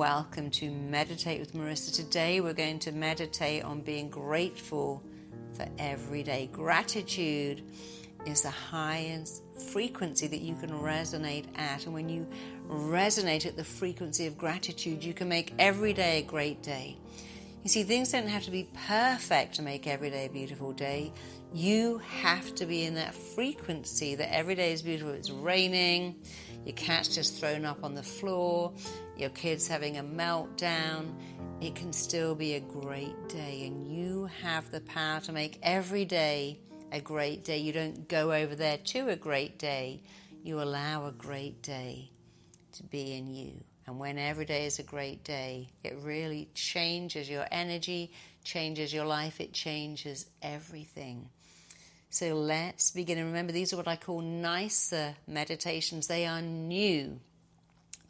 Welcome to Meditate with Marisa. Today we're going to meditate on being grateful for every day. Gratitude is the highest frequency that you can resonate at. And when you resonate at the frequency of gratitude, you can make every day a great day. You see, things don't have to be perfect to make every day a beautiful day. You have to be in that frequency that every day is beautiful. It's raining, your cat's just thrown up on the floor, your kid's having a meltdown. It can still be a great day, and you have the power to make every day a great day. You don't go over there to a great day, you allow a great day to be in you. And when every day is a great day, it really changes your energy, changes your life, it changes everything. So let's begin. And remember, these are what I call nicer meditations. They are new,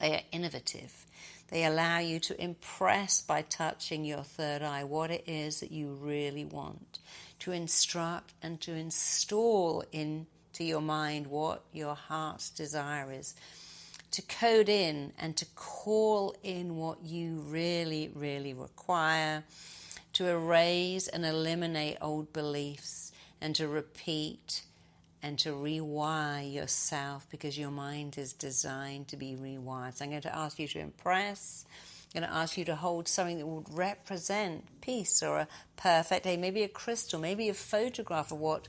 they are innovative. They allow you to impress by touching your third eye what it is that you really want, to instruct and to install into your mind what your heart's desire is, to code in and to call in what you really, really require, to erase and eliminate old beliefs, and to repeat and to rewire yourself because your mind is designed to be rewired. So I'm going to ask you to impress. I'm going to ask you to hold something that would represent peace or a perfect day, maybe a crystal, maybe a photograph of what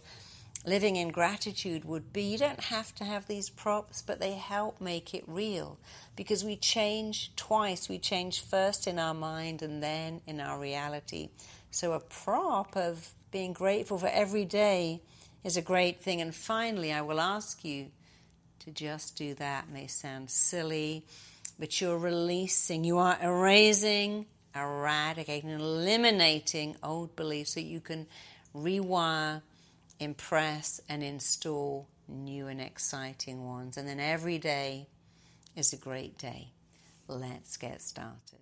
living in gratitude would be. You don't have to have these props, but they help make it real because we change twice. We change first in our mind and then in our reality. So, a prop of being grateful for every day is a great thing. And finally, I will ask you to just do that. It may sound silly, but you're releasing, you are erasing, eradicating, eliminating old beliefs so you can rewire, impress, and install new and exciting ones. And then every day is a great day. Let's get started.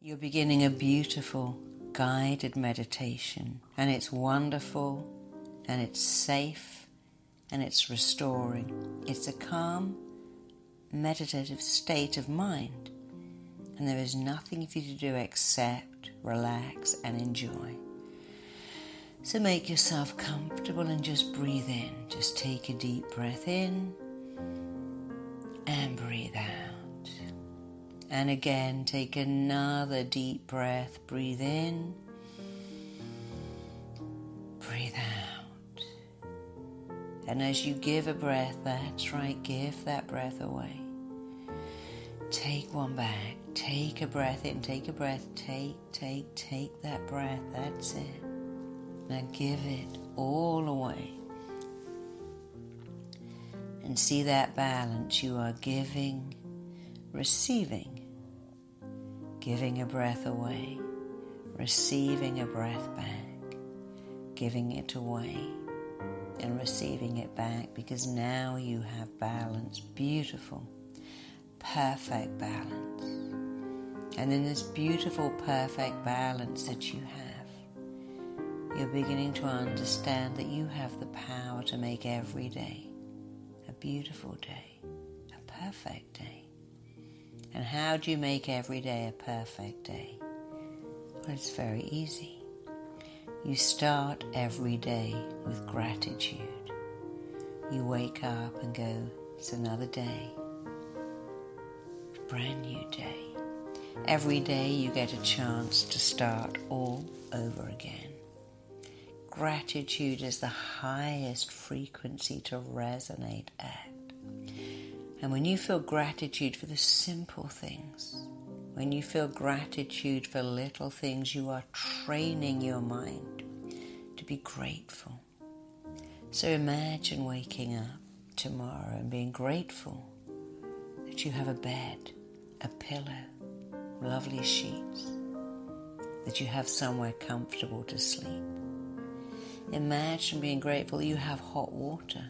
You're beginning a beautiful guided meditation, and it's wonderful and it's safe and it's restoring. It's a calm, meditative state of mind, and there is nothing for you to do except relax and enjoy. So make yourself comfortable and just breathe in. Just take a deep breath in and breathe out. And again, take another deep breath. Breathe in, And as you give a breath, that's right, give that breath away. Take one back. Take a breath in. Take a breath. Take, take, take that breath. That's it. Now give it all away. And see that balance. You are giving, receiving, giving a breath away, receiving a breath back, giving it away and receiving it back because now you have balance. Beautiful, perfect balance. And in this beautiful, perfect balance that you have, you're beginning to understand that you have the power to make every day a beautiful day, a perfect day. And how do you make every day a perfect day? Well, it's very easy. You start every day with gratitude. You wake up and go, it's another day, brand new day. Every day you get a chance to start all over again. Gratitude is the highest frequency to resonate at. And when you feel gratitude for the simple things, when you feel gratitude for little things, you are training your mind to be grateful. So imagine waking up tomorrow and being grateful that you have a bed, a pillow, lovely sheets, that you have somewhere comfortable to sleep. Imagine being grateful you have hot water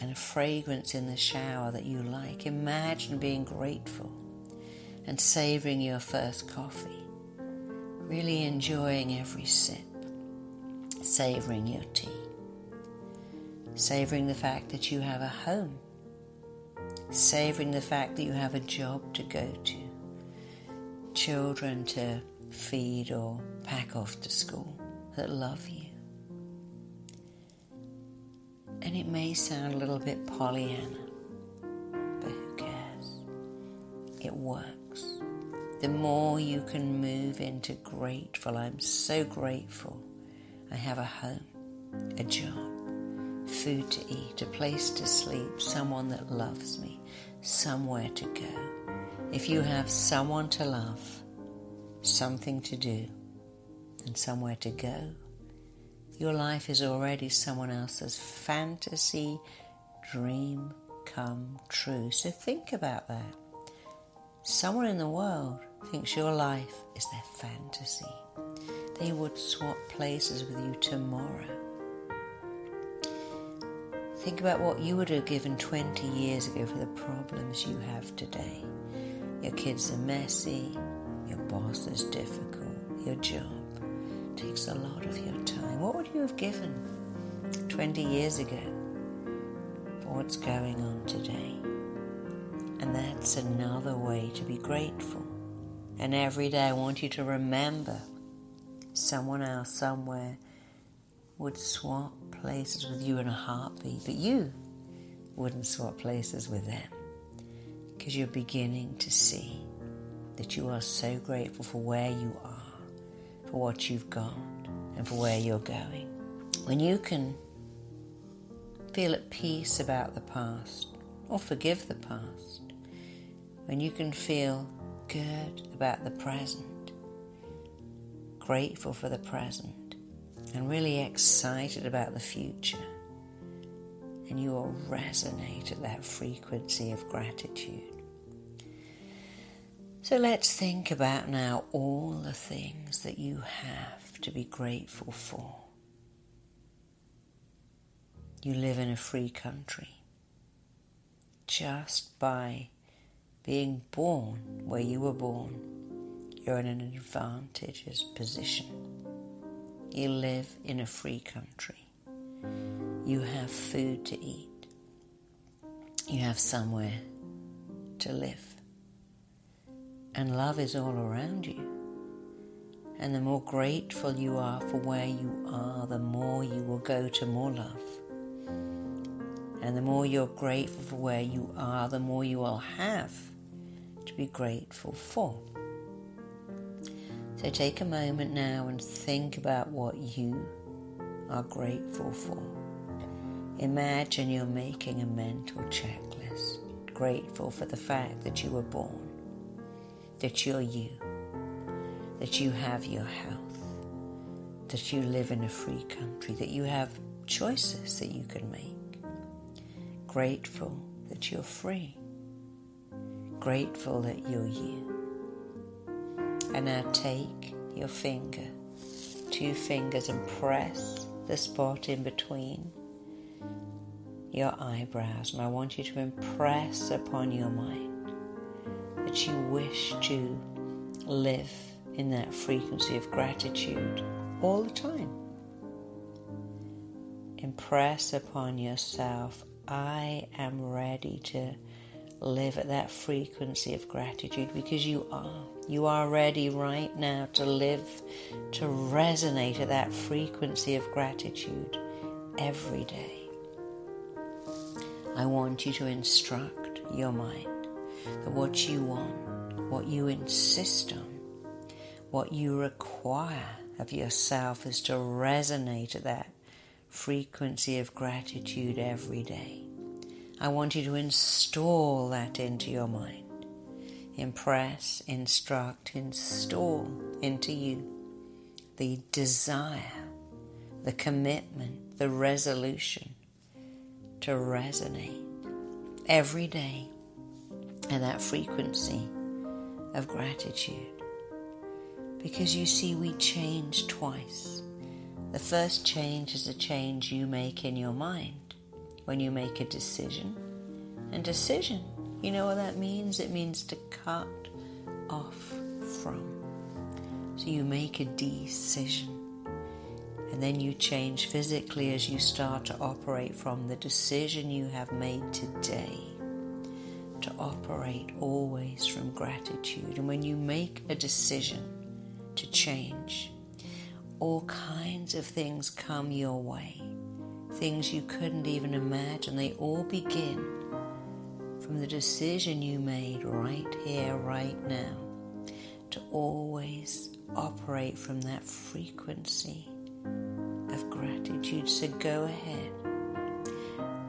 and a fragrance in the shower that you like. Imagine being grateful and savoring your first coffee, really enjoying every sip, savoring your tea, savoring the fact that you have a home, savoring the fact that you have a job to go to, children to feed or pack off to school that love you. And it may sound a little bit Pollyanna, but who cares? It works. The more you can move into grateful, I'm so grateful. I have a home, a job, food to eat, a place to sleep, someone that loves me, somewhere to go. If you have someone to love, something to do, and somewhere to go, your life is already someone else's fantasy dream come true. So think about that. Someone in the world thinks your life is their fantasy. They would swap places with you tomorrow. Think about what you would have given 20 years ago for the problems you have today. Your kids are messy, your boss is difficult, your job takes a lot of your time. What would you have given 20 years ago for what's going on today? And that's another way to be grateful. And every day I want you to remember someone else somewhere would swap places with you in a heartbeat, but you wouldn't swap places with them because you're beginning to see that you are so grateful for where you are, for what you've got, and for where you're going. When you can feel at peace about the past or forgive the past, when you can feel good about the present, grateful for the present and really excited about the future. And you will resonate at that frequency of gratitude. So let's think about now all the things that you have to be grateful for. You live in a free country. Just by being born where you were born, you're in an advantageous position. You live in a free country. You have food to eat. You have somewhere to live. And love is all around you. And the more grateful you are for where you are, the more you will go to more love. And the more you're grateful for where you are, the more you will have to be grateful for. So take a moment now and think about what you are grateful for. Imagine you're making a mental checklist. Grateful for the fact that you were born, that you're you, that you have your health, that you live in a free country, that you have choices that you can make. Grateful that you're free. Grateful that you're you. And now take your finger, two fingers, and press the spot in between your eyebrows. And I want you to impress upon your mind that you wish to live in that frequency of gratitude all the time. Impress upon yourself, I am ready to live at that frequency of gratitude because you are. You are ready right now to live, to resonate at that frequency of gratitude every day. I want you to instruct your mind that what you want, what you insist on, what you require of yourself is to resonate at that frequency of gratitude every day. I want you to install that into your mind. Impress, instruct, install into you the desire, the commitment, the resolution to resonate every day at that frequency of gratitude. Because you see, we change twice. The first change is a change you make in your mind when you make a decision. And decision, you know what that means? It means to cut off from. So you make a decision. And then you change physically as you start to operate from the decision you have made today. to operate always from gratitude. And when you make a decision to change, all kinds of things come your way. Things you couldn't even imagine. They all begin from the decision you made right here, right now, to always operate from that frequency of gratitude. So go ahead,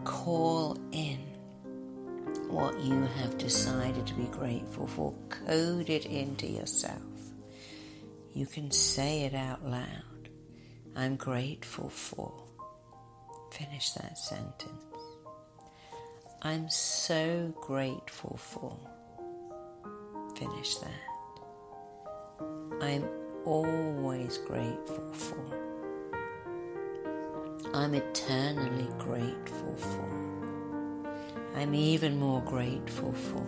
call in what you have decided to be grateful for, code it into yourself. You can say it out loud. I'm grateful for. Finish that sentence. I'm so grateful for. Finish that. I'm always grateful for. I'm eternally grateful for. I'm even more grateful for.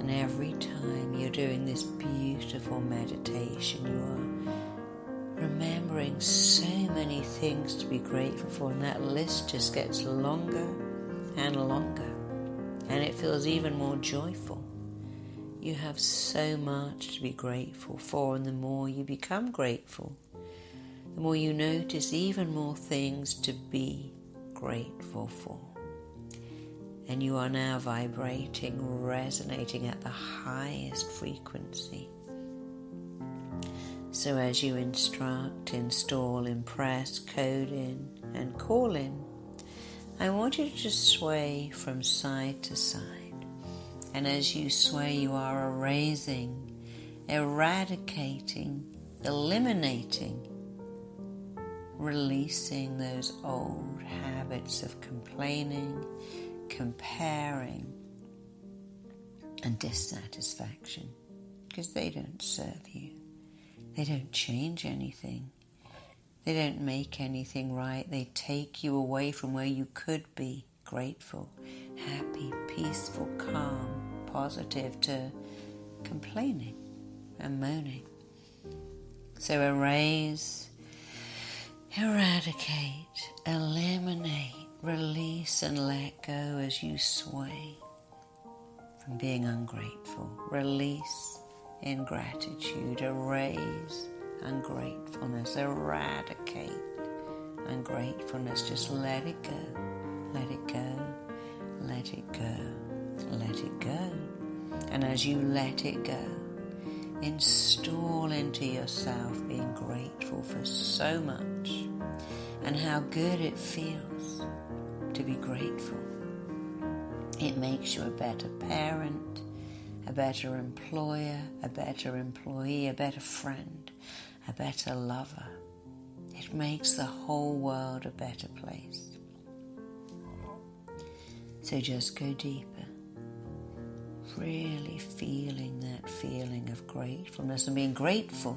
And every time you're doing this beautiful meditation, you are remembering so many things to be grateful for, and that list just gets longer and longer, and it feels even more joyful. You have so much to be grateful for, and the more you become grateful, the more you notice even more things to be grateful for. And you are now vibrating, resonating at the highest frequency. So, as you instruct, install, impress, code in, and call in, I want you to just sway from side to side. And as you sway, you are erasing, eradicating, eliminating, releasing those old habits of complaining, comparing, and dissatisfaction because they don't serve you. They don't change anything. They don't make anything right. They take you away from where you could be grateful, happy, peaceful, calm, positive to complaining and moaning. So erase, eradicate, eliminate, release, and let go as you sway from being ungrateful. Release in gratitude, erase ungratefulness, eradicate ungratefulness. Just let it go, let it go, let it go, let it go. And as you let it go, install into yourself being grateful for so much and how good it feels to be grateful. It makes you a better parent, a better employer, a better employee, a better friend, a better lover. It makes the whole world a better place. So just go deeper, really feeling that feeling of gratefulness and being grateful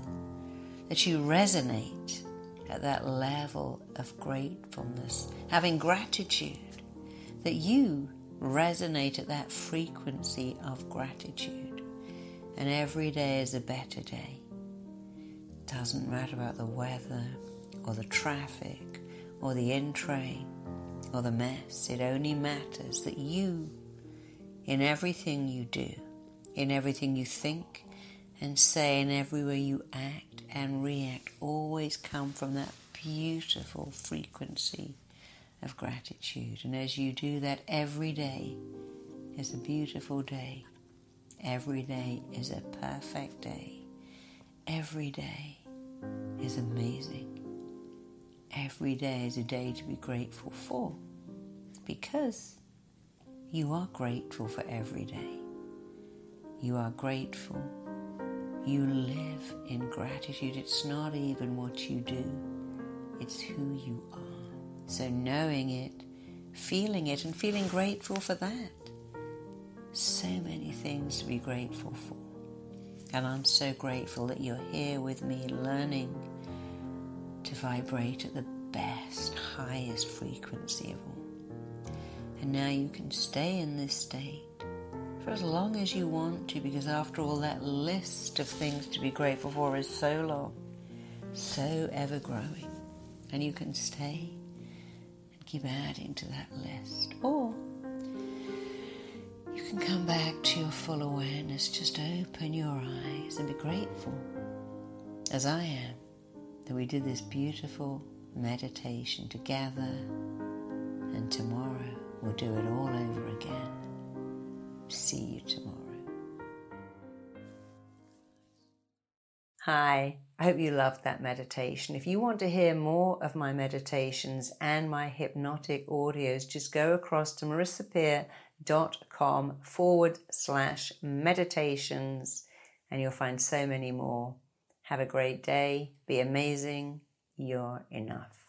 that you resonate at that level of gratefulness, having gratitude that you resonate at that frequency of gratitude. And every day is a better day It doesn't matter about the weather or the traffic or the in train or the mess. It only matters that you, in everything you do, in everything you think and say, and everywhere you act and react, always come from that beautiful frequency of gratitude. And as you do that every day is a beautiful day. Every day is a perfect day. Every day is amazing. Every day is a day to be grateful for because you are grateful for every day. You are grateful. You live in gratitude. It's not even what you do, it's who you are. So, knowing it, feeling it, and feeling grateful for that. So many things to be grateful for. And I'm so grateful that you're here with me learning to vibrate at the best, highest frequency of all. And now you can stay in this state for as long as you want to, because after all, that list of things to be grateful for is so long, so ever growing. And you can stay and keep adding to that list. Or you can come back to your full awareness, just open your eyes and be grateful, as I am, that we did this beautiful meditation together. And tomorrow we'll do it all over again. See you tomorrow. Hi, I hope you loved that meditation. If you want to hear more of my meditations and my hypnotic audios, just go across to marisapeer.com forward slash meditations and you'll find so many more. Have a great day. Be amazing. You're enough.